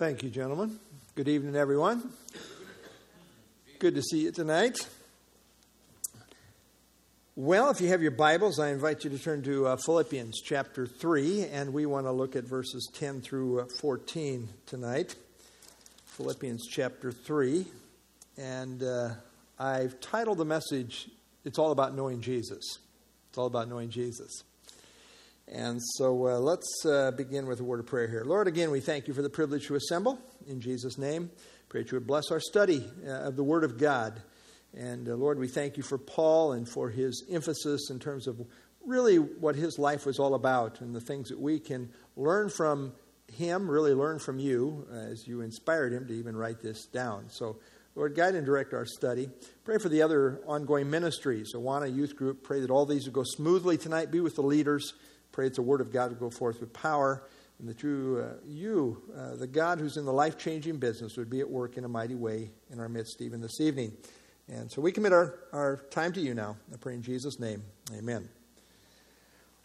Thank you, gentlemen. Good evening, everyone. Good to see you tonight. Well, if you have your Bibles, I invite you to turn to uh, Philippians chapter 3, and we want to look at verses 10 through uh, 14 tonight. Philippians chapter 3. And uh, I've titled the message, It's All About Knowing Jesus. It's all about knowing Jesus. And so uh, let's uh, begin with a word of prayer here. Lord, again, we thank you for the privilege to assemble. In Jesus' name, pray that you would bless our study uh, of the Word of God. And uh, Lord, we thank you for Paul and for his emphasis in terms of really what his life was all about and the things that we can learn from him, really learn from you as you inspired him to even write this down. So, Lord, guide and direct our study. Pray for the other ongoing ministries, Awana Youth Group. Pray that all these would go smoothly tonight. Be with the leaders. Pray that the word of God would go forth with power, and that you, uh, you uh, the God who's in the life changing business, would be at work in a mighty way in our midst even this evening. And so we commit our, our time to you now. I pray in Jesus' name. Amen.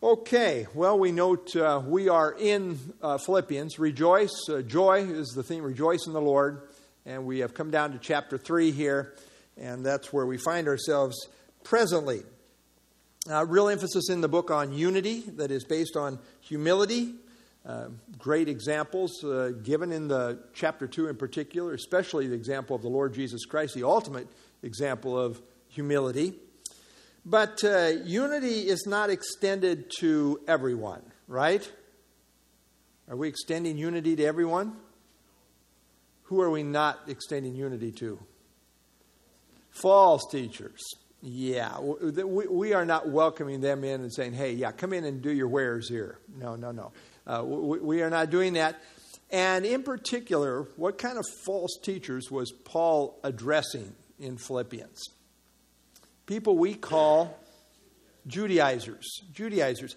Okay, well, we note uh, we are in uh, Philippians. Rejoice. Uh, joy is the theme. Rejoice in the Lord. And we have come down to chapter 3 here, and that's where we find ourselves presently. Uh, real emphasis in the book on unity that is based on humility. Uh, great examples uh, given in the chapter 2 in particular, especially the example of the Lord Jesus Christ, the ultimate example of humility. But uh, unity is not extended to everyone, right? Are we extending unity to everyone? Who are we not extending unity to? False teachers yeah, we, we are not welcoming them in and saying, hey, yeah, come in and do your wares here. No, no, no. Uh, we, we are not doing that. And in particular, what kind of false teachers was Paul addressing in Philippians? People we call Judaizers. Judaizers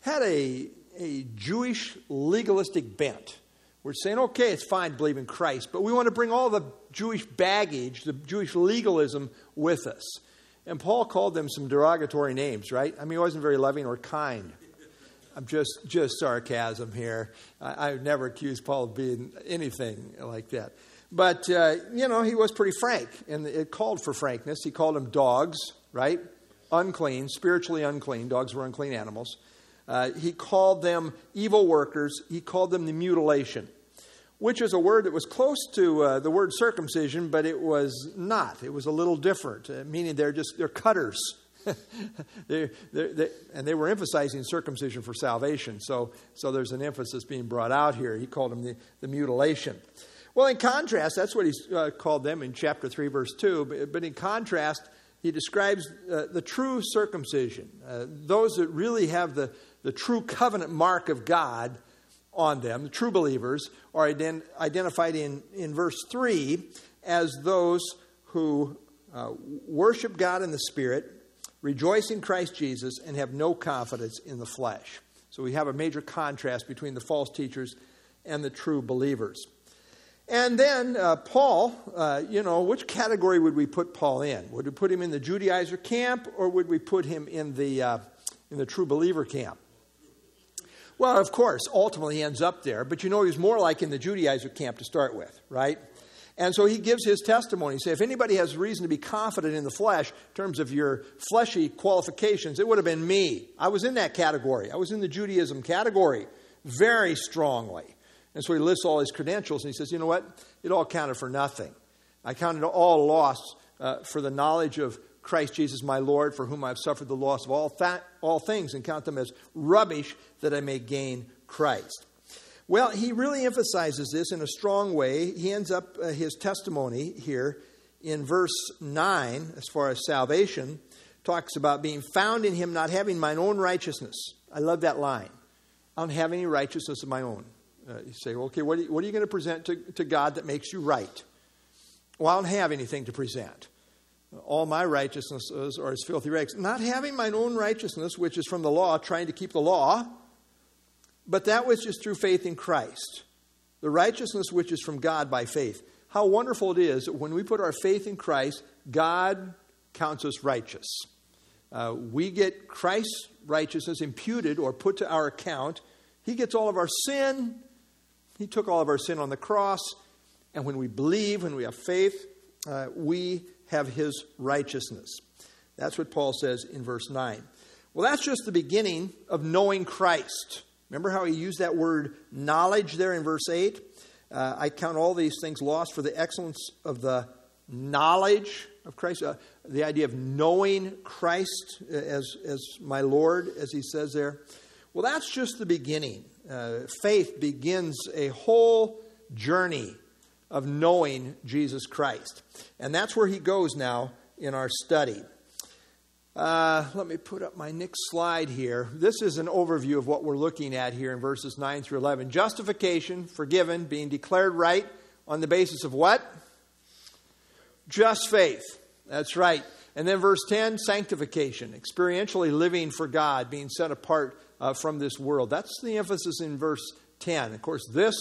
had a, a Jewish legalistic bent. We're saying, okay, it's fine to believe in Christ, but we want to bring all the Jewish baggage, the Jewish legalism with us. And Paul called them some derogatory names, right? I mean, he wasn't very loving or kind. I'm just just sarcasm here. I, have never accused Paul of being anything like that. But, uh, you know, he was pretty frank, and it called for frankness. He called them dogs, right? Unclean, spiritually unclean. Dogs were unclean animals. Uh, he called them evil workers. He called them the mutilation which is a word that was close to uh, the word circumcision, but it was not. It was a little different, uh, meaning they're just they're cutters. they, they, and they were emphasizing circumcision for salvation. So, so there's an emphasis being brought out here. He called them the, the mutilation. Well, in contrast, that's what he uh, called them in chapter 3, verse 2. But, but in contrast, he describes uh, the true circumcision, uh, those that really have the, the true covenant mark of God on them, the true believers, are ident- identified in, in verse 3 as those who uh, worship God in the Spirit, rejoice in Christ Jesus, and have no confidence in the flesh. So we have a major contrast between the false teachers and the true believers. And then uh, Paul, uh, you know, which category would we put Paul in? Would we put him in the Judaizer camp or would we put him in the, uh, in the true believer camp? Well, of course, ultimately he ends up there, but you know he was more like in the Judaizer camp to start with, right? And so he gives his testimony. He says, if anybody has reason to be confident in the flesh, in terms of your fleshy qualifications, it would have been me. I was in that category. I was in the Judaism category very strongly. And so he lists all his credentials and he says, you know what? It all counted for nothing. I counted all loss uh, for the knowledge of Christ Jesus my Lord, for whom I have suffered the loss of all, all things, and count them as rubbish that I may gain Christ. Well, he really emphasizes this in a strong way. He ends up uh, his testimony here in verse 9, as far as salvation, talks about being found in him, not having mine own righteousness. I love that line. I don't have any righteousness of my own. Uh, you say, okay, what are you, what are you going to present to, to God that makes you right? Well, I don't have anything to present all my righteousnesses are as filthy rags. Not having mine own righteousness, which is from the law, trying to keep the law, but that which is through faith in Christ. The righteousness which is from God by faith. How wonderful it is that when we put our faith in Christ, God counts us righteous. Uh, we get Christ's righteousness imputed or put to our account. He gets all of our sin, He took all of our sin on the cross, and when we believe, when we have faith, uh, we have His righteousness. That's what Paul says in verse 9. Well, that's just the beginning of knowing Christ. Remember how he used that word knowledge there in verse 8? Uh, I count all these things lost for the excellence of the knowledge of Christ, uh, the idea of knowing Christ as, as my Lord, as he says there. Well, that's just the beginning. Uh, faith begins a whole journey of knowing Jesus Christ. And that's where he goes now in our study. Uh, let me put up my next slide here. This is an overview of what we're looking at here in verses 9 through 11. Justification, forgiven, being declared right on the basis of what? Just faith. That's right. And then verse 10, sanctification, experientially living for God, being set apart uh, from this world. That's the emphasis in verse 10. Of course, this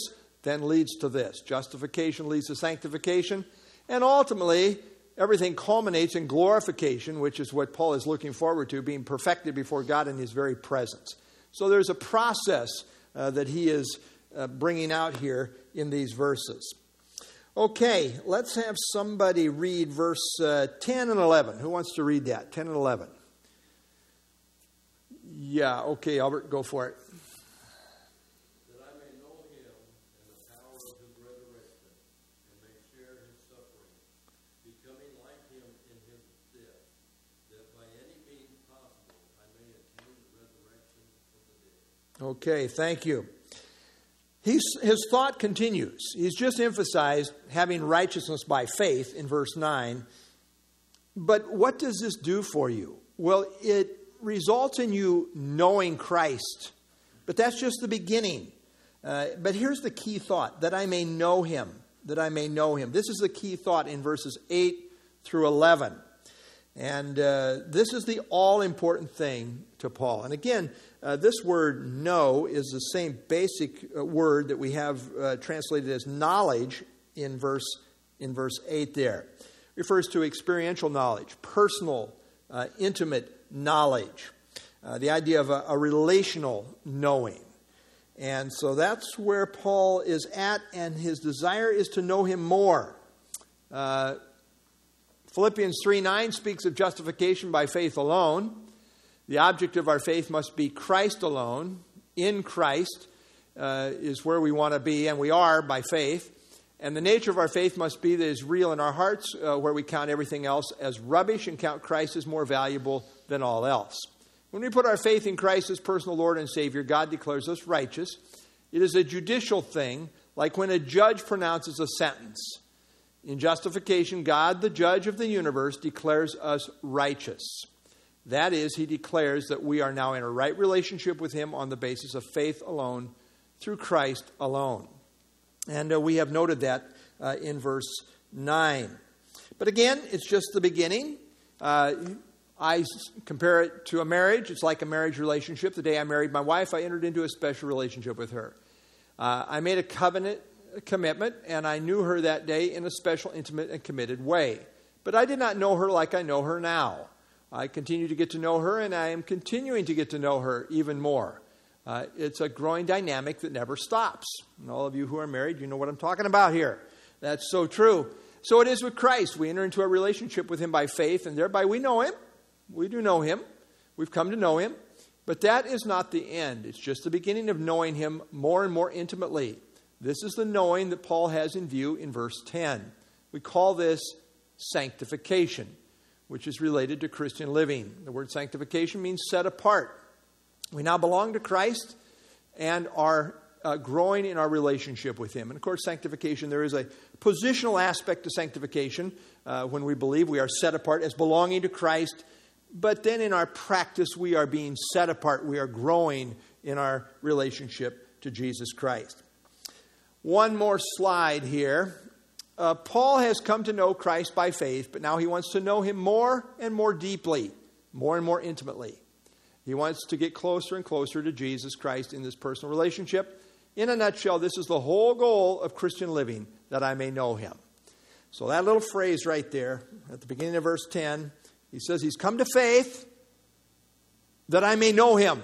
then leads to this. Justification leads to sanctification. And ultimately, everything culminates in glorification, which is what Paul is looking forward to, being perfected before God in his very presence. So there's a process uh, that he is uh, bringing out here in these verses. Okay, let's have somebody read verse uh, 10 and 11. Who wants to read that? 10 and 11. Yeah, okay, Albert, go for it. Okay, thank you. He's, his thought continues. He's just emphasized having righteousness by faith in verse 9. But what does this do for you? Well, it results in you knowing Christ. But that's just the beginning. Uh, but here's the key thought that I may know him. That I may know him. This is the key thought in verses 8 through 11. And uh, this is the all important thing to Paul. And again, uh, this word know is the same basic uh, word that we have uh, translated as knowledge in verse, in verse 8 there. It refers to experiential knowledge, personal, uh, intimate knowledge, uh, the idea of a, a relational knowing. And so that's where Paul is at, and his desire is to know him more. Uh, Philippians 3 9 speaks of justification by faith alone. The object of our faith must be Christ alone. In Christ uh, is where we want to be, and we are by faith. And the nature of our faith must be that it's real in our hearts, uh, where we count everything else as rubbish and count Christ as more valuable than all else. When we put our faith in Christ as personal Lord and Savior, God declares us righteous. It is a judicial thing, like when a judge pronounces a sentence. In justification, God, the judge of the universe, declares us righteous. That is, he declares that we are now in a right relationship with him on the basis of faith alone, through Christ alone. And uh, we have noted that uh, in verse 9. But again, it's just the beginning. Uh, I compare it to a marriage. It's like a marriage relationship. The day I married my wife, I entered into a special relationship with her. Uh, I made a covenant commitment, and I knew her that day in a special, intimate, and committed way. But I did not know her like I know her now. I continue to get to know her, and I am continuing to get to know her even more. Uh, it's a growing dynamic that never stops. And all of you who are married, you know what I'm talking about here. That's so true. So it is with Christ. We enter into a relationship with Him by faith, and thereby we know Him. We do know Him. We've come to know Him. But that is not the end. It's just the beginning of knowing Him more and more intimately. This is the knowing that Paul has in view in verse 10. We call this sanctification, which is related to Christian living. The word sanctification means set apart. We now belong to Christ and are uh, growing in our relationship with Him. And of course, sanctification, there is a positional aspect to sanctification. Uh, when we believe we are set apart as belonging to Christ, but then in our practice, we are being set apart. We are growing in our relationship to Jesus Christ. One more slide here. Uh, Paul has come to know Christ by faith, but now he wants to know him more and more deeply, more and more intimately. He wants to get closer and closer to Jesus Christ in this personal relationship. In a nutshell, this is the whole goal of Christian living that I may know him. So, that little phrase right there at the beginning of verse 10, he says, He's come to faith that I may know him.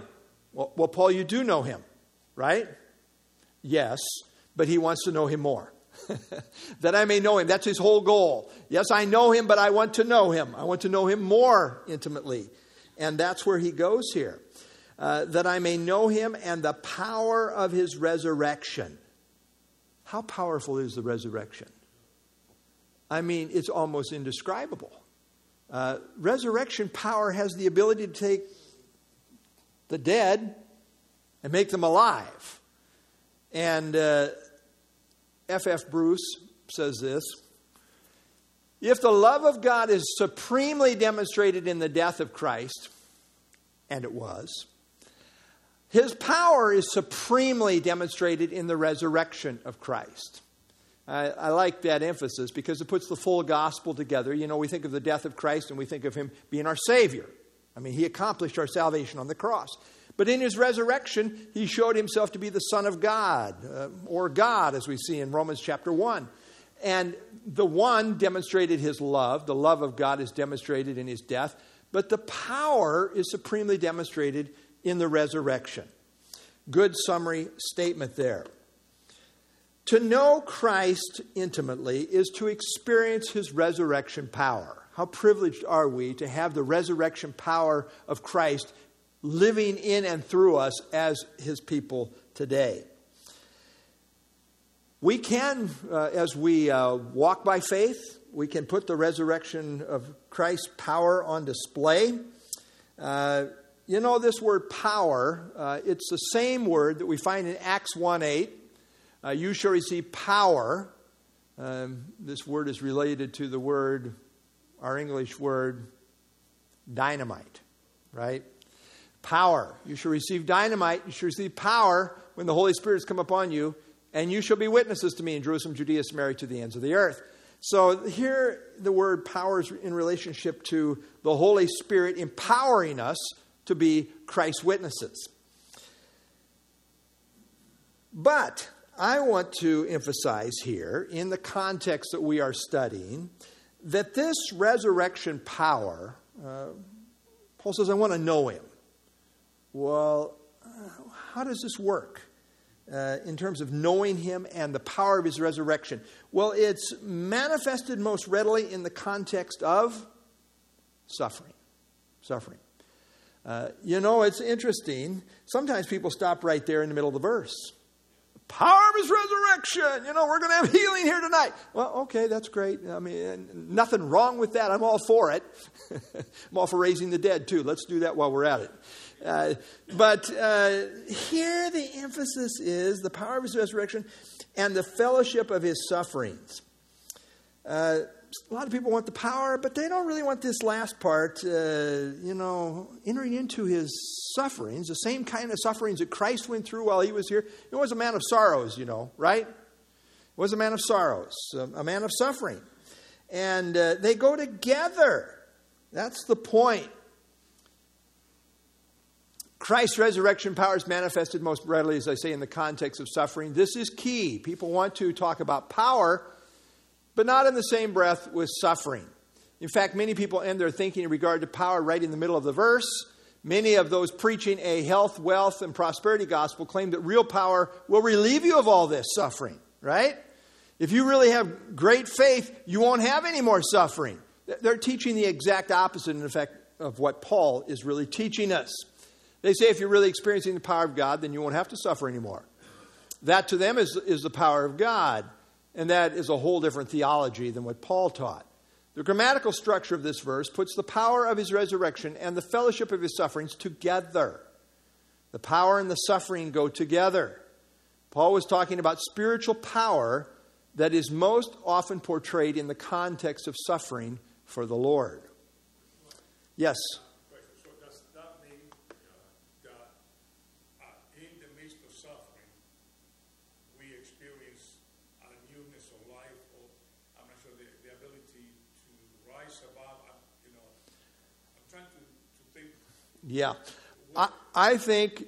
Well, well Paul, you do know him, right? Yes. But he wants to know him more. that I may know him. That's his whole goal. Yes, I know him, but I want to know him. I want to know him more intimately. And that's where he goes here. Uh, that I may know him and the power of his resurrection. How powerful is the resurrection? I mean, it's almost indescribable. Uh, resurrection power has the ability to take the dead and make them alive. And uh, F. F. Bruce says this If the love of God is supremely demonstrated in the death of Christ, and it was, his power is supremely demonstrated in the resurrection of Christ. I, I, like that emphasis because it puts the full gospel together. You know, we think of the death of Christ and we think of him being our Savior. I mean, he accomplished our salvation on the cross. But in his resurrection, he showed himself to be the Son of God, uh, or God, as we see in Romans chapter 1. And the one demonstrated his love. The love of God is demonstrated in his death. But the power is supremely demonstrated in the resurrection. Good summary statement there. To know Christ intimately is to experience his resurrection power. How privileged are we to have the resurrection power of Christ living in and through us as his people today. We can, uh, as we uh, walk by faith, we can put the resurrection of Christ's power on display. Uh, you know, this word power, uh, it's the same word that we find in Acts 1 8. Uh, you shall receive power. Um, this word is related to the word, our English word, dynamite, right? Power. You shall receive dynamite. You shall receive power when the Holy Spirit has come upon you, and you shall be witnesses to me in Jerusalem, Judea, Samaria, to the ends of the earth. So here, the word power is in relationship to the Holy Spirit empowering us to be Christ's witnesses. But I want to emphasize here, in the context that we are studying, that this resurrection power, uh, Paul says, I want to know him. Well, how does this work uh, in terms of knowing him and the power of his resurrection? Well, it's manifested most readily in the context of suffering. Suffering. Uh, you know, it's interesting. Sometimes people stop right there in the middle of the verse. Power of his resurrection. You know, we're going to have healing here tonight. Well, okay, that's great. I mean, nothing wrong with that. I'm all for it. I'm all for raising the dead, too. Let's do that while we're at it. Uh, but uh, here the emphasis is the power of his resurrection and the fellowship of his sufferings. Uh, a lot of people want the power, but they don't really want this last part, uh, you know, entering into his sufferings, the same kind of sufferings that Christ went through while he was here. He was a man of sorrows, you know, right? He was a man of sorrows, a man of suffering. And uh, they go together. That's the point. Christ's resurrection power is manifested most readily, as I say, in the context of suffering. This is key. People want to talk about power, but not in the same breath with suffering. In fact, many people end their thinking in regard to power right in the middle of the verse. Many of those preaching a health, wealth, and prosperity gospel claim that real power will relieve you of all this suffering, right? If you really have great faith, you won't have any more suffering. They're teaching the exact opposite, in effect, of what Paul is really teaching us. They say if you're really experiencing the power of God, then you won't have to suffer anymore. That to them is, is the power of God. And that is a whole different theology than what Paul taught. The grammatical structure of this verse puts the power of his resurrection and the fellowship of his sufferings together. The power and the suffering go together. Paul was talking about spiritual power that is most often portrayed in the context of suffering for the Lord. Yes? Yeah. I, I think,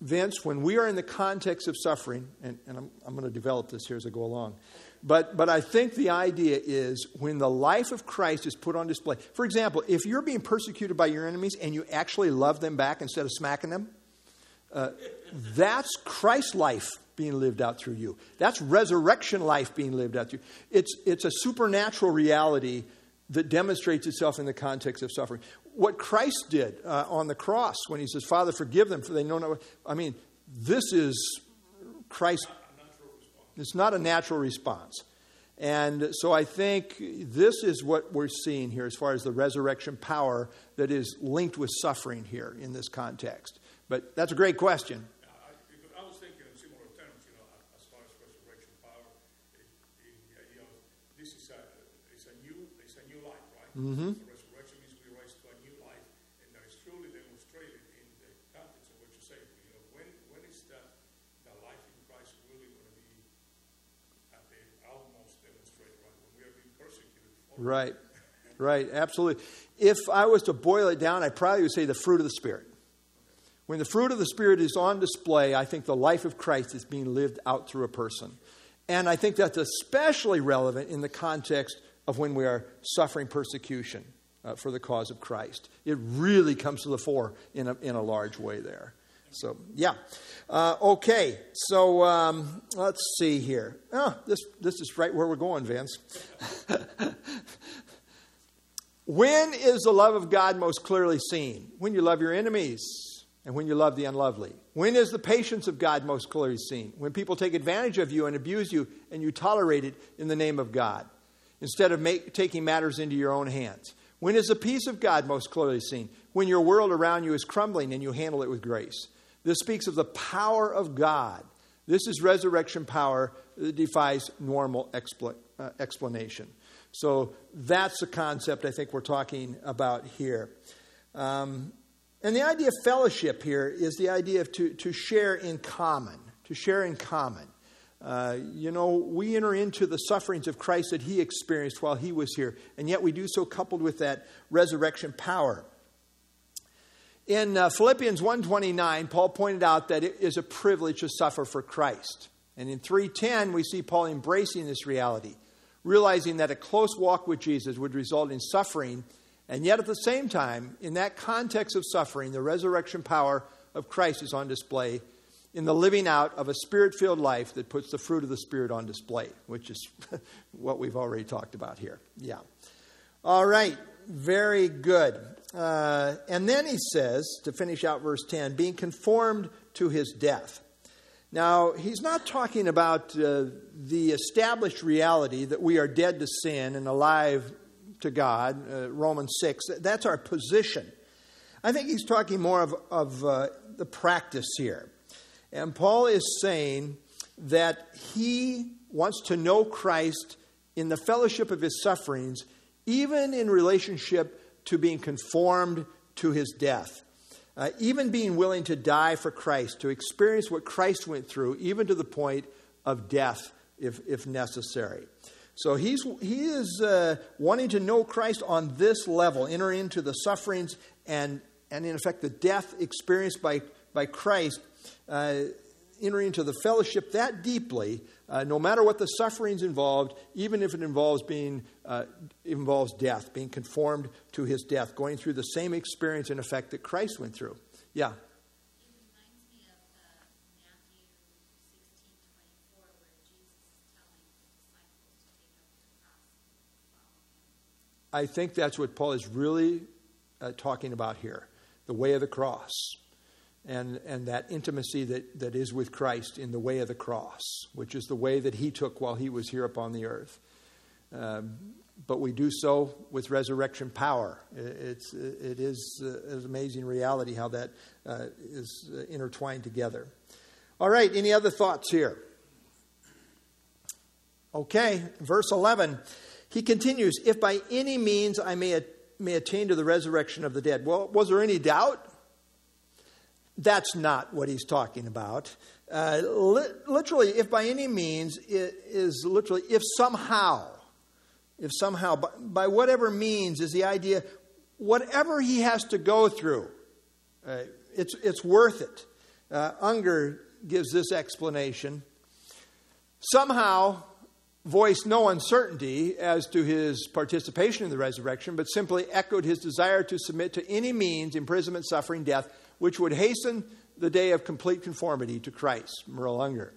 Vince, when we are in the context of suffering, and, and I'm, I'm going to develop this here as I go along, but, but I think the idea is when the life of Christ is put on display. For example, if you're being persecuted by your enemies and you actually love them back instead of smacking them, uh, that's Christ's life being lived out through you. That's resurrection life being lived out through you. It's, it's a supernatural reality that demonstrates itself in the context of suffering. What Christ did uh, on the cross when he says, Father, forgive them, for they know not. I mean, this is Christ. It's not a natural response. And so I think this is what we're seeing here as far as the resurrection power that is linked with suffering here in this context. But that's a great question. I, was thinking in similar terms, you know, as far as resurrection power, you know, this is a, it's a new, it's a new life, right? Mm-hmm. Right, right, absolutely. If I was to boil it down, I probably would say the fruit of the Spirit. When the fruit of the Spirit is on display, I think the life of Christ is being lived out through a person. And I think that's especially relevant in the context of when we are suffering persecution uh, for the cause of Christ. It really comes to the fore in a, in a large way there. So, yeah. Uh, okay, so um, let's see here. Oh, this, this is right where we're going, Vince. when is the love of God most clearly seen? When you love your enemies and when you love the unlovely. When is the patience of God most clearly seen? When people take advantage of you and abuse you and you tolerate it in the name of God instead of make, taking matters into your own hands. When is the peace of God most clearly seen? When your world around you is crumbling and you handle it with grace. This speaks of the power of God. This is resurrection power that defies normal expl- uh, explanation. So that's the concept I think we're talking about here. Um, and the idea of fellowship here is the idea of to, to share in common, to share in common. Uh, you know, we enter into the sufferings of Christ that he experienced while he was here, and yet we do so coupled with that resurrection power. In uh, Philippians 1:29, Paul pointed out that it is a privilege to suffer for Christ. And in 3:10, we see Paul embracing this reality, realizing that a close walk with Jesus would result in suffering, and yet at the same time, in that context of suffering, the resurrection power of Christ is on display in the living out of a spirit-filled life that puts the fruit of the spirit on display, which is what we've already talked about here. Yeah. All right. Very good. Uh, and then he says, to finish out verse 10, being conformed to his death. Now, he's not talking about uh, the established reality that we are dead to sin and alive to God, uh, Romans 6. That's our position. I think he's talking more of, of uh, the practice here. And Paul is saying that he wants to know Christ in the fellowship of his sufferings, even in relationship to being conformed to his death. Uh, even being willing to die for Christ, to experience what Christ went through, even to the point of death if, if necessary. So he's, he is uh, wanting to know Christ on this level, enter into the sufferings and, and in effect, the death experienced by, by Christ, uh, entering into the fellowship that deeply uh, no matter what the sufferings involved, even if it involves being uh, involves death, being conformed to his death, going through the same experience and effect that Christ went through. Yeah. I think that's what Paul is really uh, talking about here the way of the cross and, and that intimacy that, that is with Christ in the way of the cross, which is the way that he took while he was here upon the earth. Um, but we do so with resurrection power. It's, it is uh, an amazing reality how that uh, is uh, intertwined together. All right, any other thoughts here? Okay, verse 11. He continues, If by any means I may, may attain to the resurrection of the dead. Well, was there any doubt? That's not what he's talking about. Uh, li- literally, if by any means, it is literally, if somehow, if somehow, by, by whatever means, is the idea, whatever he has to go through, uh, it's, it's worth it. Uh, Unger gives this explanation. Somehow, voiced no uncertainty as to his participation in the resurrection, but simply echoed his desire to submit to any means, imprisonment, suffering, death, which would hasten the day of complete conformity to Christ, Merrill Unger.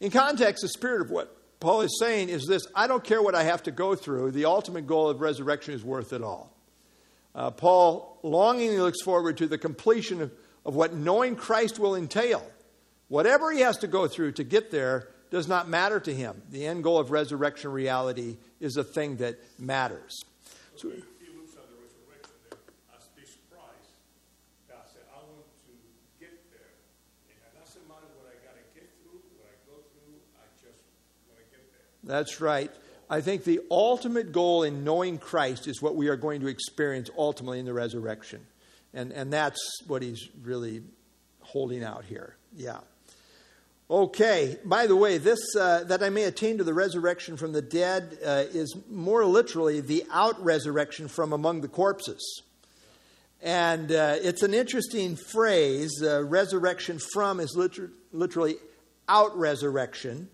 In context, the spirit of what Paul is saying is this I don't care what I have to go through, the ultimate goal of resurrection is worth it all. Uh, Paul longingly looks forward to the completion of, of what knowing Christ will entail. Whatever he has to go through to get there does not matter to him. The end goal of resurrection reality is a thing that matters. So he, he looks at the resurrection there as this prize. God said, I want to get there. And it doesn't matter what I got to get through, what I go through, I just want to get there. That's right. I think the ultimate goal in knowing Christ is what we are going to experience ultimately in the resurrection. And, and that's what he's really holding out here. Yeah. Okay, by the way, this uh, that I may attain to the resurrection from the dead uh, is more literally the out resurrection from among the corpses. And uh, it's an interesting phrase. Uh, resurrection from is liter- literally out resurrection.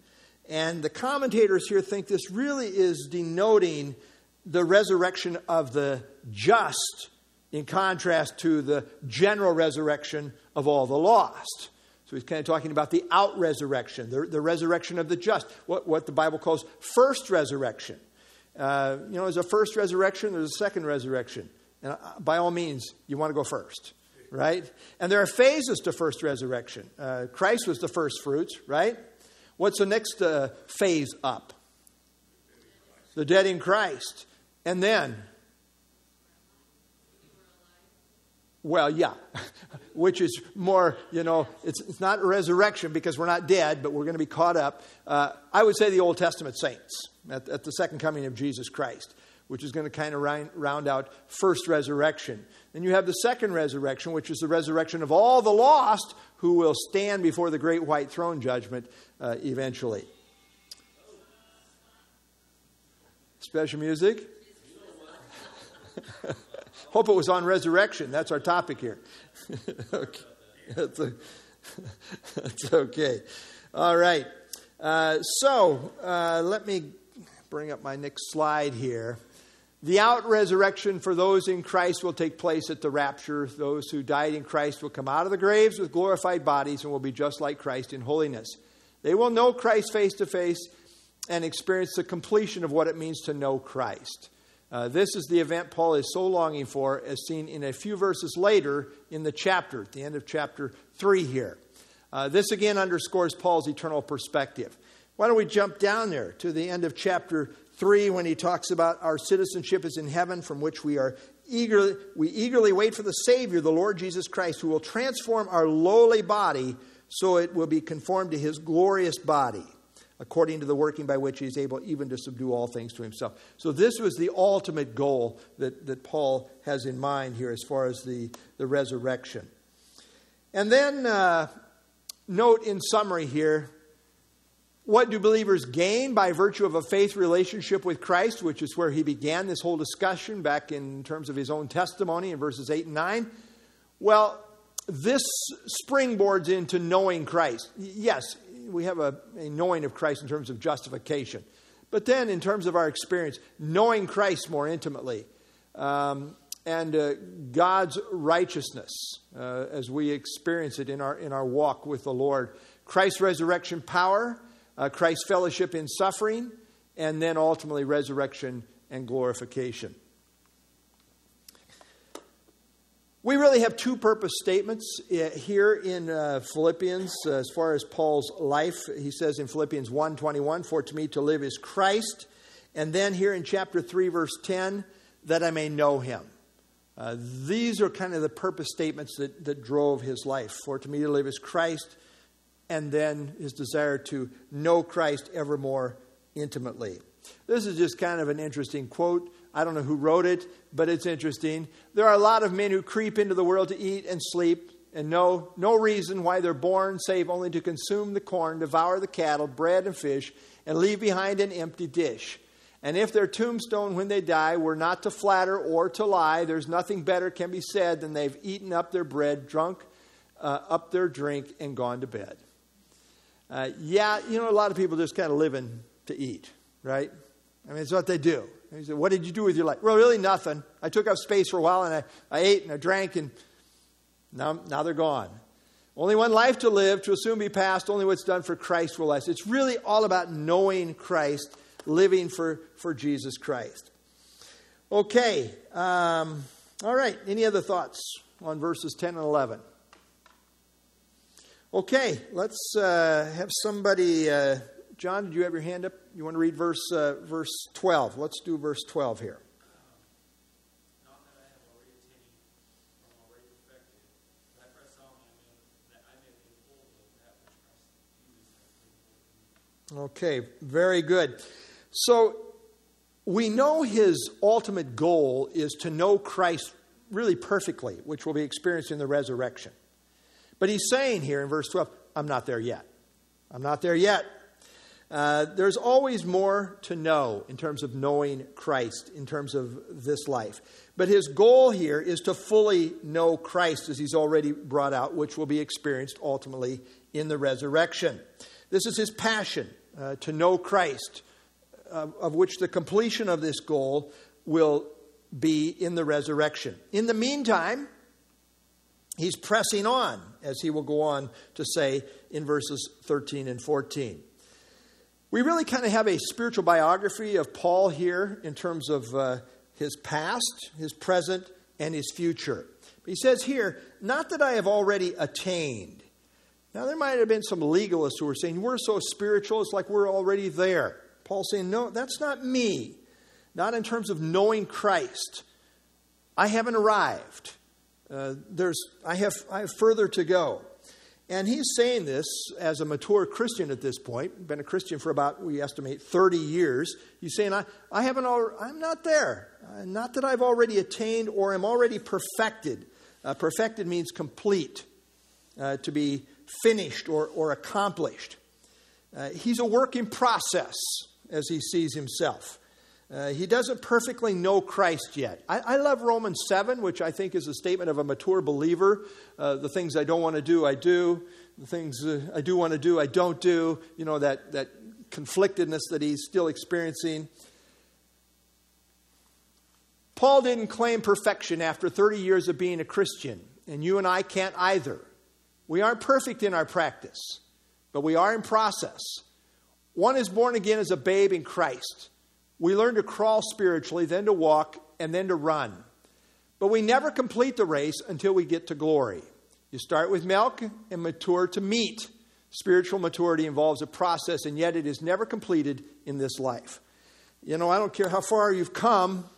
And the commentators here think this really is denoting the resurrection of the just in contrast to the general resurrection of all the lost. So he's kind of talking about the out resurrection, the, the resurrection of the just, what, what the Bible calls first resurrection. Uh, you know, there's a first resurrection, there's a second resurrection. And uh, by all means, you want to go first, right? And there are phases to first resurrection. Uh, Christ was the first fruits, right? What's the next uh, phase up? The dead in Christ. And then, well, yeah, which is more, you know, it's, it's not resurrection because we're not dead, but we're going to be caught up. Uh, I would say the Old Testament saints at, at, the second coming of Jesus Christ, which is going to kind of round, out first resurrection. Then you have the second resurrection, which is the resurrection of all the lost who will stand before the great white throne judgment uh, eventually. Special music? Hope it was on resurrection. That's our topic here. okay. That's, a, that's, okay. All right. Uh, so uh, let me bring up my next slide here. The out resurrection for those in Christ will take place at the rapture. Those who died in Christ will come out of the graves with glorified bodies and will be just like Christ in holiness. They will know Christ face to face and experience the completion of what it means to know Christ. Uh, this is the event Paul is so longing for, as seen in a few verses later in the chapter, at the end of chapter 3 here. Uh, this again underscores Paul's eternal perspective. Why don't we jump down there to the end of chapter 3 when he talks about our citizenship is in heaven, from which we are eagerly, we eagerly wait for the Savior, the Lord Jesus Christ, who will transform our lowly body so it will be conformed to his glorious body according to the working by which he is able even to subdue all things to himself. So, this was the ultimate goal that, that Paul has in mind here as far as the, the resurrection. And then, uh, note in summary here what do believers gain by virtue of a faith relationship with Christ, which is where he began this whole discussion back in terms of his own testimony in verses 8 and 9? Well, this springboards into knowing Christ. Yes, we have a, a knowing of Christ in terms of justification. But then, in terms of our experience, knowing Christ more intimately um, and uh, God's righteousness uh, as we experience it in our, in our walk with the Lord, Christ's resurrection power, uh, Christ's fellowship in suffering, and then ultimately resurrection and glorification. We really have two purpose statements uh, here in uh, Philippians uh, as far as Paul's life. He says in Philippians 1:21, "For to me to live is Christ," and then here in chapter 3 verse 10, "that I may know him." Uh, these are kind of the purpose statements that, that drove his life. For to me to live is Christ, and then his desire to know Christ ever more intimately. This is just kind of an interesting quote. I don't know who wrote it, but it's interesting. There are a lot of men who creep into the world to eat and sleep and know no reason why they're born save only to consume the corn, devour the cattle, bread and fish, and leave behind an empty dish. And if their tombstone when they die were not to flatter or to lie, there's nothing better can be said than they've eaten up their bread, drunk uh, up their drink, and gone to bed. Uh, yeah, you know, a lot of people just kind of living to eat, right? I mean, it's what they do. He said, What did you do with your life? Well, really nothing. I took up space for a while and I, I ate and I drank and now, now they're gone. Only one life to live, to soon be passed. Only what's done for Christ will last. It's really all about knowing Christ, living for, for Jesus Christ. Okay. Um, all right. Any other thoughts on verses 10 and 11? Okay. Let's uh, have somebody. Uh, John, did you have your hand up? You want to read verse, uh, verse 12? Let's do verse 12 here. Okay, very good. So we know his ultimate goal is to know Christ really perfectly, which will be experienced in the resurrection. But he's saying here in verse 12, I'm not there yet. I'm not there yet. Uh, there's always more to know in terms of knowing Christ, in terms of this life. But his goal here is to fully know Christ, as he's already brought out, which will be experienced ultimately in the resurrection. This is his passion uh, to know Christ, uh, of which the completion of this goal will be in the resurrection. In the meantime, he's pressing on, as he will go on to say in verses 13 and 14. We really kind of have a spiritual biography of Paul here in terms of uh, his past, his present, and his future. But he says here, not that I have already attained. Now, there might have been some legalists who were saying, We're so spiritual, it's like we're already there. Paul's saying, No, that's not me. Not in terms of knowing Christ. I haven't arrived. Uh, there's, I, have, I have further to go. And he's saying this as a mature Christian at this point, been a Christian for about, we estimate, 30 years. He's saying, I, I haven't, al- I'm not there. Uh, not that I've already attained or am already perfected. Uh, perfected means complete, uh, to be finished or, or accomplished. Uh, he's a work in process, as he sees himself. Uh, he doesn't perfectly know Christ yet. I, I, love Romans 7, which I think is a statement of a mature believer. Uh, the things I don't want to do, I do. The things uh, I do want to do, I don't do. You know, that, that conflictedness that he's still experiencing. Paul didn't claim perfection after 30 years of being a Christian, and you and I can't either. We aren't perfect in our practice, but we are in process. One is born again as a babe in Christ. We learn to crawl spiritually, then to walk, and then to run. But we never complete the race until we get to glory. You start with milk and mature to meat. Spiritual maturity involves a process, and yet it is never completed in this life. You know, I don't care how far you've come,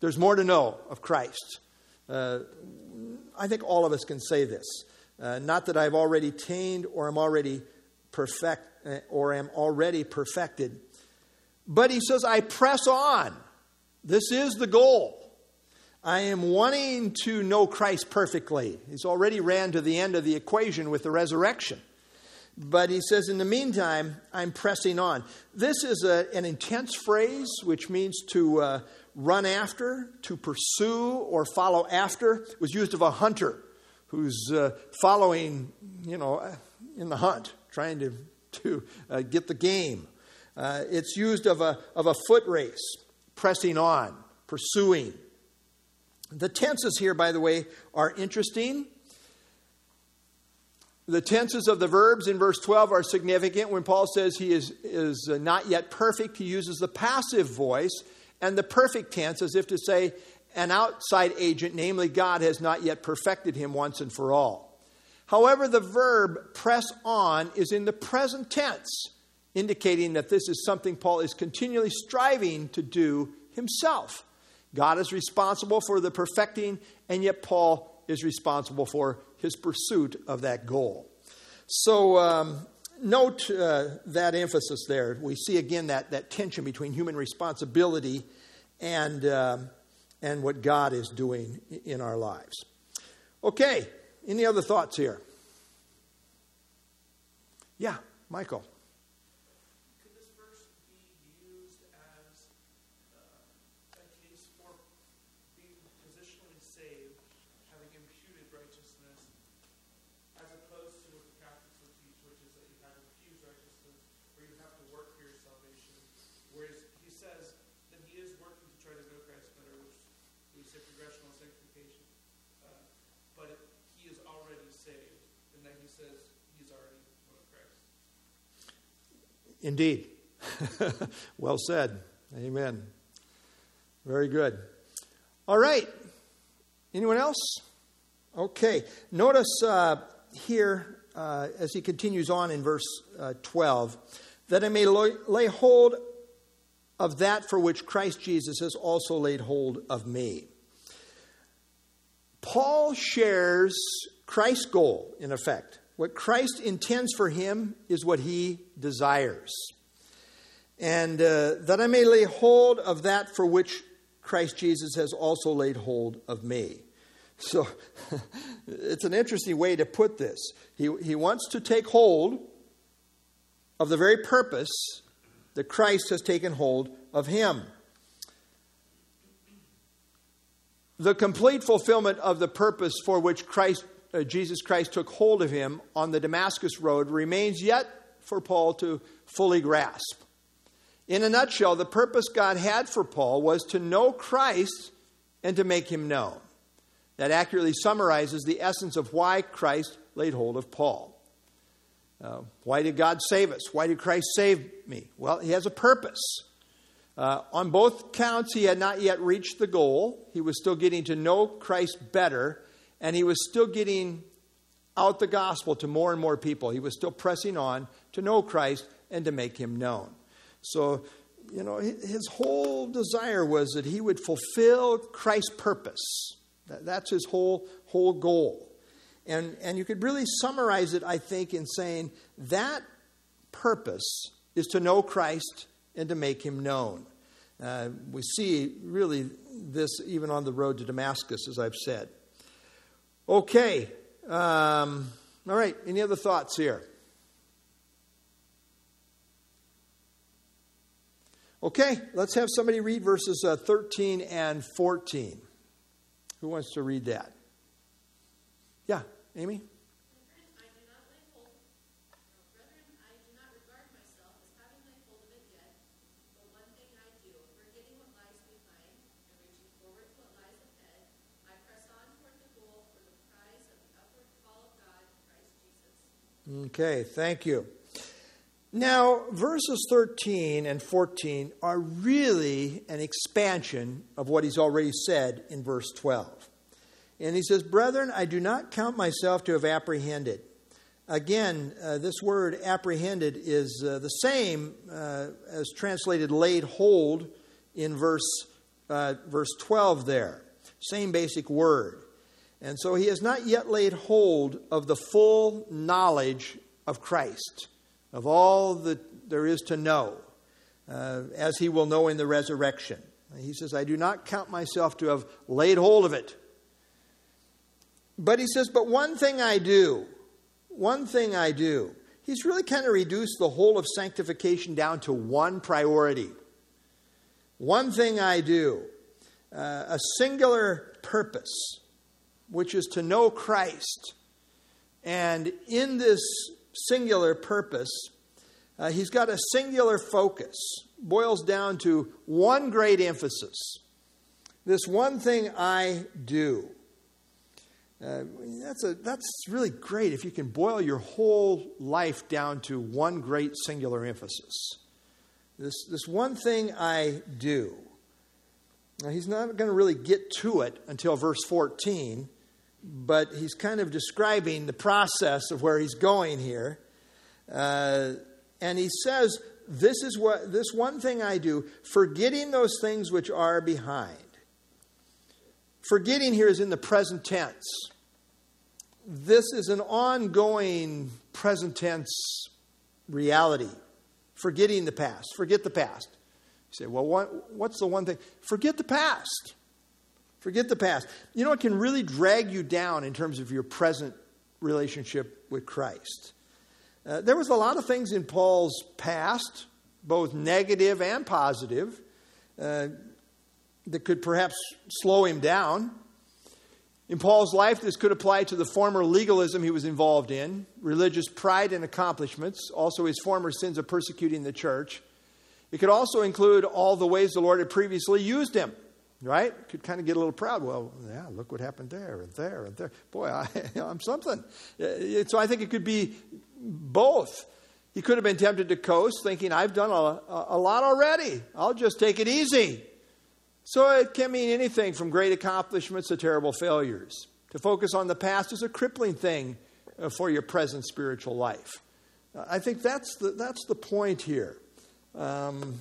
there's more to know of Christ. Uh, I think all of us can say this. Uh, not that I've already tamed or am already perfect uh, or am already perfected. But he says, I press on. This is the goal. I am wanting to know Christ perfectly. He's already ran to the end of the equation with the resurrection. But he says, in the meantime, I'm pressing on. This is a, an intense phrase, which means to uh, run after, to pursue, or follow after. It was used of a hunter who's uh, following, you know, in the hunt, trying to, to uh, get the game. Uh, it's used of a, of a foot race, pressing on, pursuing. The tenses here, by the way, are interesting. The tenses of the verbs in verse 12 are significant. When Paul says he is, is uh, not yet perfect, he uses the passive voice and the perfect tense as if to say, an outside agent, namely God, has not yet perfected him once and for all. However, the verb press on is in the present tense, indicating that this is something Paul is continually striving to do himself. God is responsible for the perfecting, and yet Paul is responsible for his pursuit of that goal. So, um, note uh, that emphasis there. We see again that, that tension between human responsibility and. Um, and what God is doing in our lives. Okay, any other thoughts here? Yeah, Michael. Indeed. well said. Amen. Very good. All right. Anyone else? Okay. Notice uh, here, uh, as he continues on in verse uh, 12, that I may lay hold of that for which Christ Jesus has also laid hold of me. Paul shares Christ's goal, in effect. What Christ intends for him is what he desires. And uh, that I may lay hold of that for which Christ Jesus has also laid hold of me. So it's an interesting way to put this. He, he wants to take hold of the very purpose that Christ has taken hold of him. The complete fulfillment of the purpose for which Christ, uh, Jesus Christ took hold of him on the Damascus Road remains yet for Paul to fully grasp. In a nutshell, the purpose God had for Paul was to know Christ and to make him known. That accurately summarizes the essence of why Christ laid hold of Paul. Uh, why did God save us? Why did Christ save me? Well, he has a purpose. Uh, on both counts, he had not yet reached the goal. He was still getting to know Christ better, and he was still getting out the gospel to more and more people. He was still pressing on to know Christ and to make him known. So, you know, his whole desire was that he would fulfill Christ's purpose. That's his whole, whole goal. And, and you could really summarize it, I think, in saying that purpose is to know Christ and to make him known. Uh, we see really this even on the road to Damascus, as I've said. Okay. Um, all right. Any other thoughts here? Okay, let's have somebody read verses uh, 13 and 14. Who wants to read that? Yeah. Amy? Okay, thank you. Now, verses 13 and 14 are really an expansion of what he's already said in verse 12. And he says, Brethren, I do not count myself to have apprehended. Again, uh, this word apprehended is uh, the same uh, as translated laid hold in verse, uh, verse 12 there. Same basic word. And so he has not yet laid hold of the full knowledge of Christ, of all that there is to know, uh, as he will know in the resurrection. He says, I do not count myself to have laid hold of it. But he says, But one thing I do, one thing I do. He's really kind of reduced the whole of sanctification down to one priority. One thing I do, uh, a singular purpose, which is to know Christ. And in this singular purpose, uh, he's got a singular focus, boils down to one great emphasis. This one thing I do. Uh, that's, a, that's really great if you can boil your whole life down to one great singular emphasis. This, this one thing I do. Now, he's not going to really get to it until verse 14, but he's kind of describing the process of where he's going here. Uh, and he says, This is what this one thing I do, forgetting those things which are behind Forgetting here is in the present tense. This is an ongoing present tense reality. Forgetting the past. Forget the past. You say, well, what, what's the one thing? Forget the past. Forget the past. You know, it can really drag you down in terms of your present relationship with Christ. Uh, there was a lot of things in Paul's past, both negative and positive. Uh, that could perhaps slow him down. In Paul's life, this could apply to the former legalism he was involved in, religious pride and accomplishments, also his former sins of persecuting the church. It could also include all the ways the Lord had previously used him right? Could kind of get a little proud. Well, yeah, look what happened there and there and there. Boy, I, am something. So I think it could be both. He could have been tempted to coast, thinking, I've done a, a lot already. I'll just take it easy. So it can mean anything from great accomplishments to terrible failures. To focus on the past is a crippling thing uh, for your present spiritual life. I think that's the, that's the point here. Um,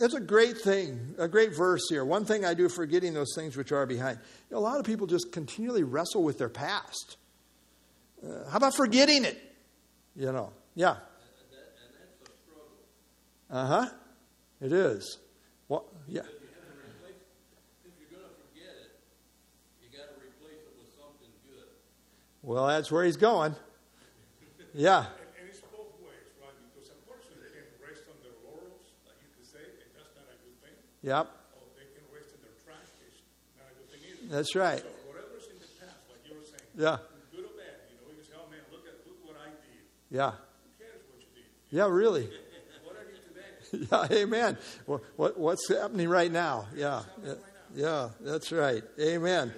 that's a great thing, a great verse here. One thing I do, forgetting those things which are behind. You know, a lot of people just continually wrestle with their past. Uh, how about forgetting it? You know, yeah. Uh huh. It is. Well, yeah. Well, that's where he's going. Yeah. And, and it's both ways, right? Because a person can rest on their laurels, like you could say, and that's not a good thing. Yep. Or they can rest their trash, it's not a good thing either. That's right. So whatever's in the past, like you were saying, Yeah. good or bad, you know, you can say, oh man, look at look what I did. Yeah. Who cares what you did? Yeah, really. What are you today? Yeah, amen. What, what, what's happening right now? Yeah. Yeah, yeah that's right. Amen.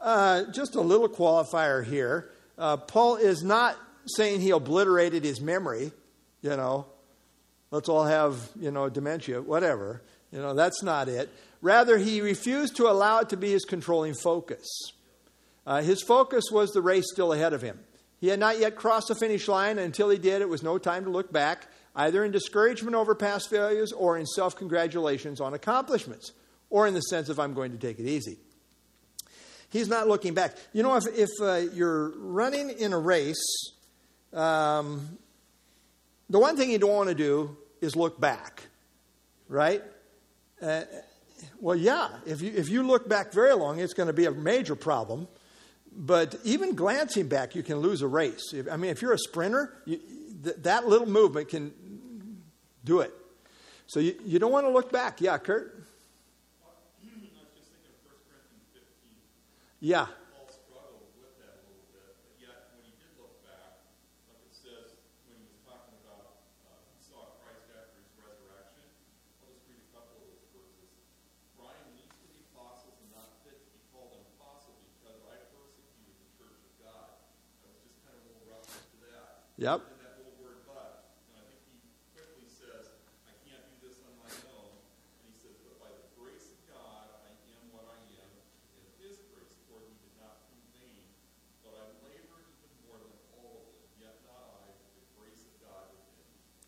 Uh, just a little qualifier here. Uh, Paul is not saying he obliterated his memory, you know. Let's all have, you know, dementia, whatever. You know, that's not it. Rather, he refused to allow it to be his controlling focus. Uh, his focus was the race still ahead of him. He had not yet crossed the finish line, and until he did, it was no time to look back, either in discouragement over past failures or in self congratulations on accomplishments, or in the sense of, I'm going to take it easy. He's not looking back. You know, if, if uh, you're running in a race, um, the one thing you don't want to do is look back, right? Uh, well, yeah, if you, if you look back very long, it's going to be a major problem. But even glancing back, you can lose a race. If, I mean, if you're a sprinter, you, th- that little movement can do it. So you, you don't want to look back. Yeah, Kurt? Yeah. Paul struggled with that a little bit, but yet when he did look back, like it says when he was talking about uh, he saw Christ after his resurrection. I'll just read a couple of those verses. Brian needs to be apostles and not fit to be called an apostle because I persecuted the church of God. That was just kind of a little reference to that. Yep. And that little word but. And I think he quickly says, I can't do this on my own. And he says, but by the grace of God, I am what I am. And his grace toward me did not prove vain. But I labored even more than all of them. Yet not I, but the grace of God within me.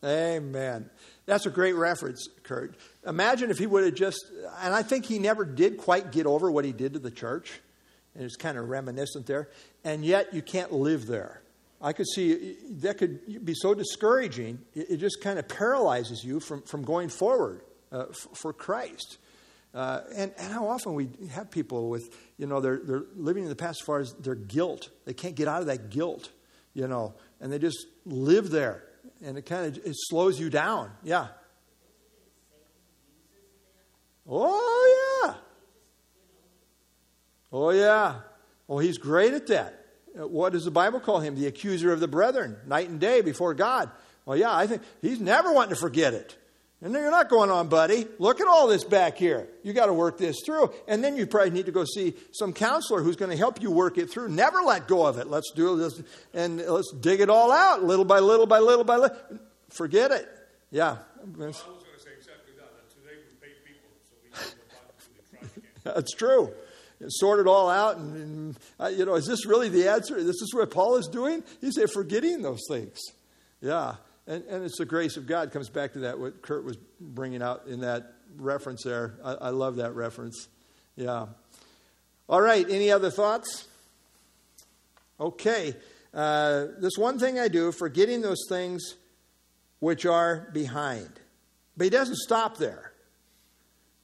Amen. That's a great reference, Kurt. Imagine if he would have just, and I think he never did quite get over what he did to the church. And it's kind of reminiscent there. And yet you can't live there. I could see that could be so discouraging. It, just kind of paralyzes you from, from going forward uh, f- for Christ. Uh, and, and how often we have people with, you know, they're, they're living in the past as far as their guilt. They can't get out of that guilt, you know, and they just live there. And it kind of it slows you down. Yeah. Oh, yeah. Oh, yeah. Oh, he's great at that. Uh, What does the Bible call him? The accuser of the brethren, night and day before God. Well, yeah, I think he's never wanting to forget it. And you're not going on, buddy. Look at all this back here. You got to work this through. And then you probably need to go see some counselor who's going to help you work it through. Never let go of it. Let's do this and let's dig it all out little by little by little by little. Forget it. Yeah. I was going to say exactly that. That today we pay people so we can go back to the trash can. That's true. Sort it all out, and, and uh, you know, is this really the answer? This is what Paul is doing. He's forgetting those things. Yeah, and and it's the grace of God. Comes back to that what Kurt was bringing out in that reference there. I, I love that reference. Yeah. All right. Any other thoughts? Okay. Uh, this one thing I do, forgetting those things which are behind. But he doesn't stop there.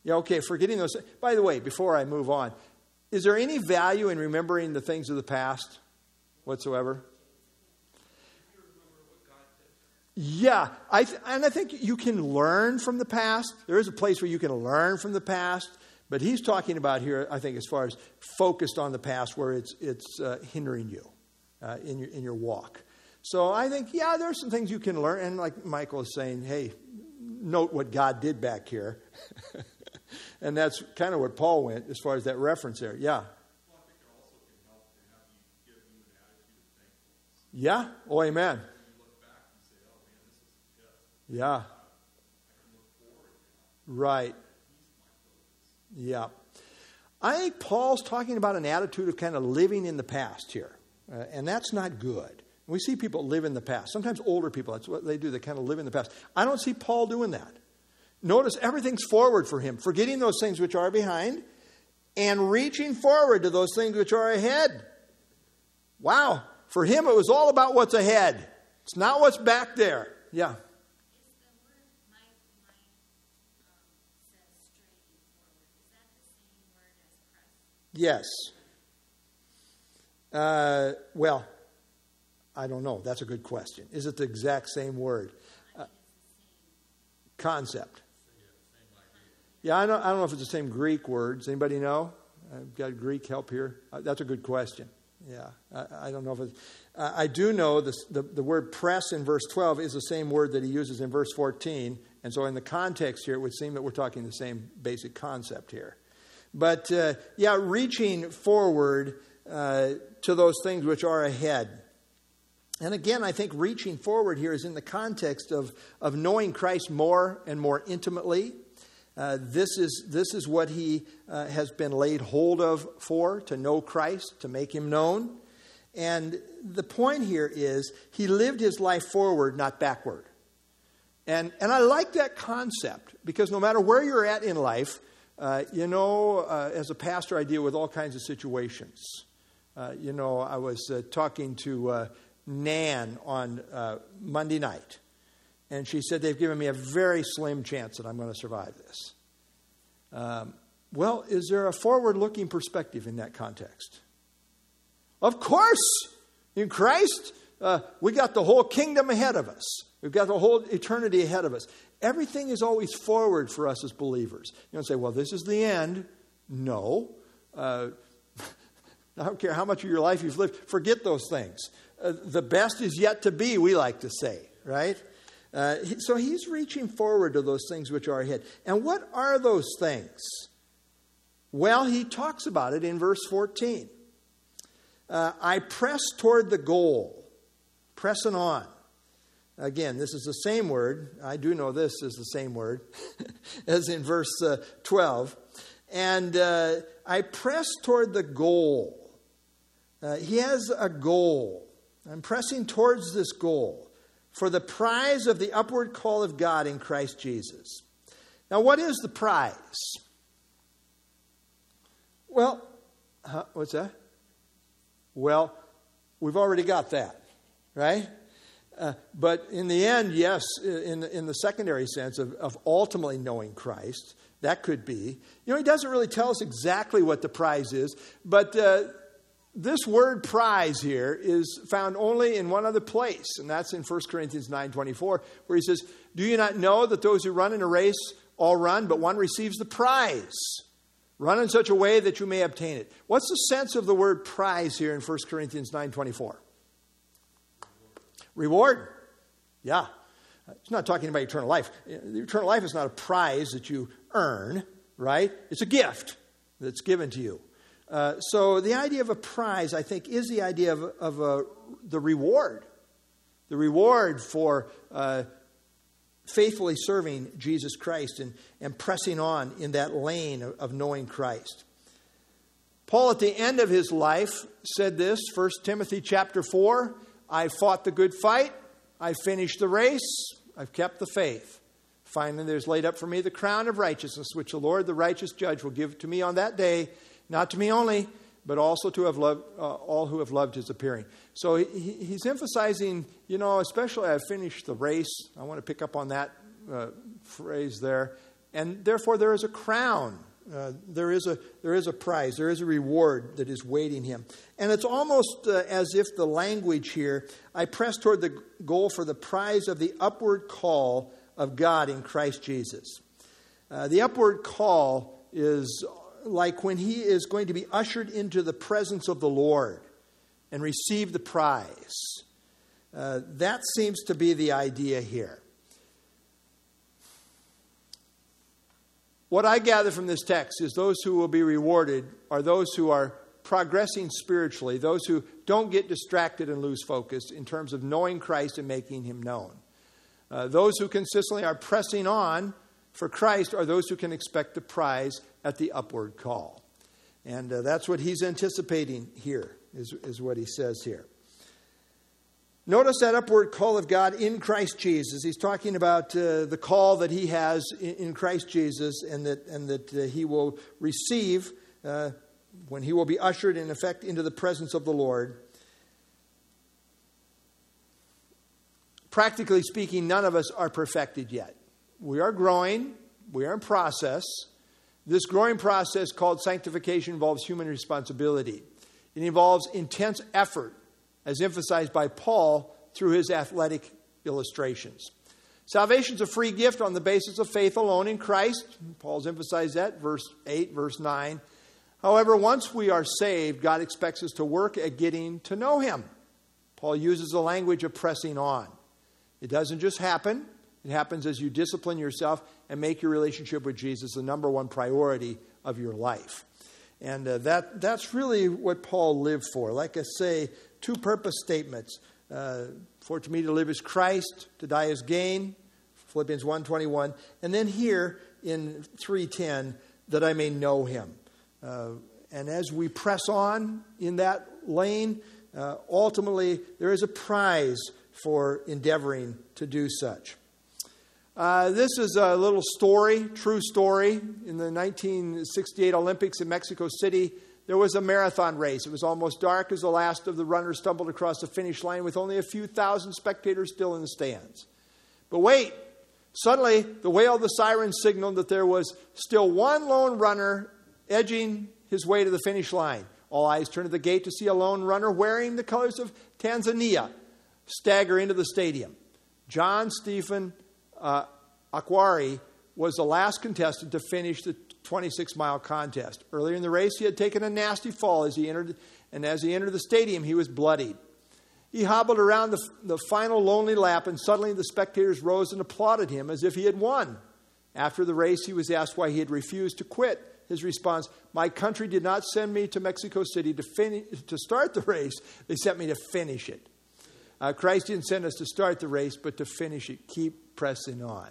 Yeah, okay, forgetting those. By the way, before I move on, is there any value in remembering the things of the past whatsoever? Yeah, I th- and I think you can learn from the past. There is a place where you can learn from the past, but he's talking about here, I think, as far as focused on the past, where it's it's uh, hindering you uh, in your in your walk. So I think, yeah, there are some things you can learn, and like Michael is saying, hey, note what God did back here. and that's kind of what Paul went as far as that reference there. Yeah. Yeah. Oh, amen. Yeah. Right. Yeah. I think Paul's talking about an attitude of kind of living in the past here, uh, and that's not good. We see people live in the past. Sometimes older people, that's what they do. They kind of live in the past. I don't see Paul doing that. Notice everything's forward for him, forgetting those things which are behind and reaching forward to those things which are ahead. Wow. For him, it was all about what's ahead. It's not what's back there. Yeah. Yes. Uh, well, I don't know. That's a good question. Is it the exact same word? Uh, concept. Yeah, I don't, I don't know if it's the same Greek words. Anybody know? I've got Greek help here. Uh, that's a good question. Yeah, I, I don't know if it's. Uh, I do know this, the, the word press in verse 12 is the same word that he uses in verse 14. And so, in the context here, it would seem that we're talking the same basic concept here. But uh, yeah, reaching forward uh, to those things which are ahead. And again, I think reaching forward here is in the context of, of knowing Christ more and more intimately. Uh, this, is, this is what he uh, has been laid hold of for, to know Christ, to make him known. And the point here is he lived his life forward, not backward. And, and I like that concept because no matter where you're at in life, uh, you know, uh, as a pastor, I deal with all kinds of situations. Uh, you know, I was uh, talking to Nan on Monday night, and she said they've given me a very slim chance that I'm going to survive this. Um, well, is there a forward looking perspective in that context? Of course! In Christ, uh, we got the whole kingdom ahead of us. We've got the whole eternity ahead of us. Everything is always forward for us as believers. You don't say, well, this is the end. No. Uh, I don't care how much of your life you've lived, forget those things. Uh, the best is yet to be, we like to say, right? Uh, so he's reaching forward to those things which are ahead. And what are those things? Well, he talks about it in verse 14. Uh, I press toward the goal, pressing on. Again, this is the same word. I do know this is the same word as in verse uh, 12. And uh, I press toward the goal. Uh, he has a goal. I'm pressing towards this goal for the prize of the upward call of God in Christ Jesus. Now, what is the prize? Well, huh, what's that? Well, we've already got that, right? Uh, but in the end, yes, in, in the secondary sense of, of ultimately knowing Christ, that could be. You know, he doesn't really tell us exactly what the prize is, but uh, this word prize here is found only in one other place, and that's in 1 Corinthians 9.24, where he says, Do you not know that those who run in a race all run, but one receives the prize? Run in such a way that you may obtain it. What's the sense of the word prize here in 1 Corinthians 9.24? Reward. Yeah. It's not talking about eternal life. Eternal life is not a prize that you earn, right? It's a gift that's given to you. Uh, so the idea of a prize, I think, is the idea of, of a, the reward. The reward for uh, faithfully serving Jesus Christ and, and pressing on in that lane of, of knowing Christ. Paul, at the end of his life, said this, 1 Timothy chapter 4 I fought the good fight, I finished the race, I've kept the faith. Finally, there's laid up for me the crown of righteousness, which the Lord, the righteous judge, will give to me on that day, not to me only, but also to have loved, uh, all who have loved his appearing. So he, he's emphasizing, you know, especially I've finished the race. I want to pick up on that uh, phrase there. And therefore, there is a crown. Uh, there, is a, there is a prize. There is a reward that is waiting him. And it's almost uh, as if the language here I press toward the goal for the prize of the upward call of God in Christ Jesus. Uh, the upward call is like when he is going to be ushered into the presence of the Lord and receive the prize. Uh, that seems to be the idea here. What I gather from this text is those who will be rewarded are those who are progressing spiritually, those who don't get distracted and lose focus in terms of knowing Christ and making him known. Uh, those who consistently are pressing on for Christ are those who can expect the prize at the upward call. And uh, that's what he's anticipating here, is, is what he says here. Notice that upward call of God in Christ Jesus. He's talking about uh, the call that he has in, in, Christ Jesus and that, and that uh, he will receive uh, when he will be ushered in effect into the presence of the Lord. Practically speaking, none of us are perfected yet. We are growing, we are in process. This growing process called sanctification involves human responsibility. It involves intense effort as emphasized by Paul through his athletic illustrations. Salvation is a free gift on the basis of faith alone in Christ. Paul's emphasized that, verse 8, verse 9. However, once we are saved, God expects us to work at getting to know Him. Paul uses the language of pressing on. It doesn't just happen, it happens as you discipline yourself and make your relationship with Jesus the number one priority of your life. And uh, that, that's really what Paul lived for. Like I say, two purpose statements. Uh, for to me to live is Christ, to die is gain, Philippians 1.21. And then here in 3.10, that I may know him. Uh, and as we press on in that lane, uh, ultimately there is a prize for endeavoring to do such. Uh, this is a little story, true story. In the 1968 Olympics in Mexico City, there was a marathon race. It was almost dark as the last of the runners stumbled across the finish line with only a few thousand spectators still in the stands. But wait, suddenly the wail of the siren signaled that there was still one lone runner edging his way to the finish line. All eyes turned to the gate to see a lone runner wearing the colors of Tanzania stagger into the stadium. John Stephen uh, Akhwari was the last contestant to finish the 26 mile contest. Earlier in the race, he had taken a nasty fall as he entered, and as he entered the stadium, he was bloodied. He hobbled around the, the final lonely lap, and suddenly the spectators rose and applauded him as if he had won. After the race, he was asked why he had refused to quit. His response My country did not send me to Mexico City to, to start the race, they sent me to finish it. Uh, Christ didn't send us to start the race, but to finish it. Keep pressing on.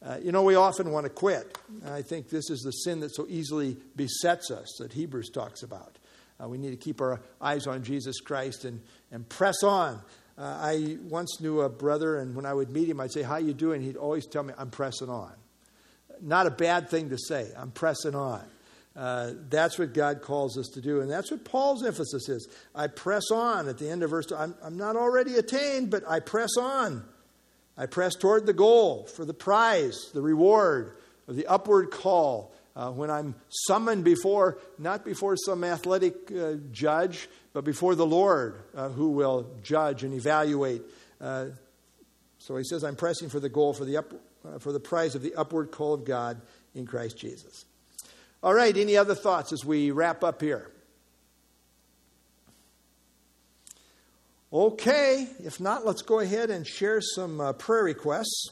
Uh, you know, we often want to quit. I think this is the sin that so easily besets us that Hebrews talks about. Uh, we need to keep our eyes on Jesus Christ and, and press on. Uh, I once knew a brother, and when I would meet him, I'd say, How you doing? He'd always tell me, I'm pressing on. Not a bad thing to say. I'm pressing on. Uh, that's what God calls us to do. And that's what Paul's emphasis is. I press on at the end of verse 2. I'm, I'm not already attained, but I press on. I press toward the goal for the prize, the reward of the upward call. Uh, when I'm summoned before, not before some athletic uh, judge, but before the Lord uh, who will judge and evaluate. Uh, so he says, I'm pressing for the goal, for the, up, uh, for the prize of the upward call of God in Christ Jesus. All right, any other thoughts as we wrap up here? Okay, if not, let's go ahead and share some uh, prayer requests.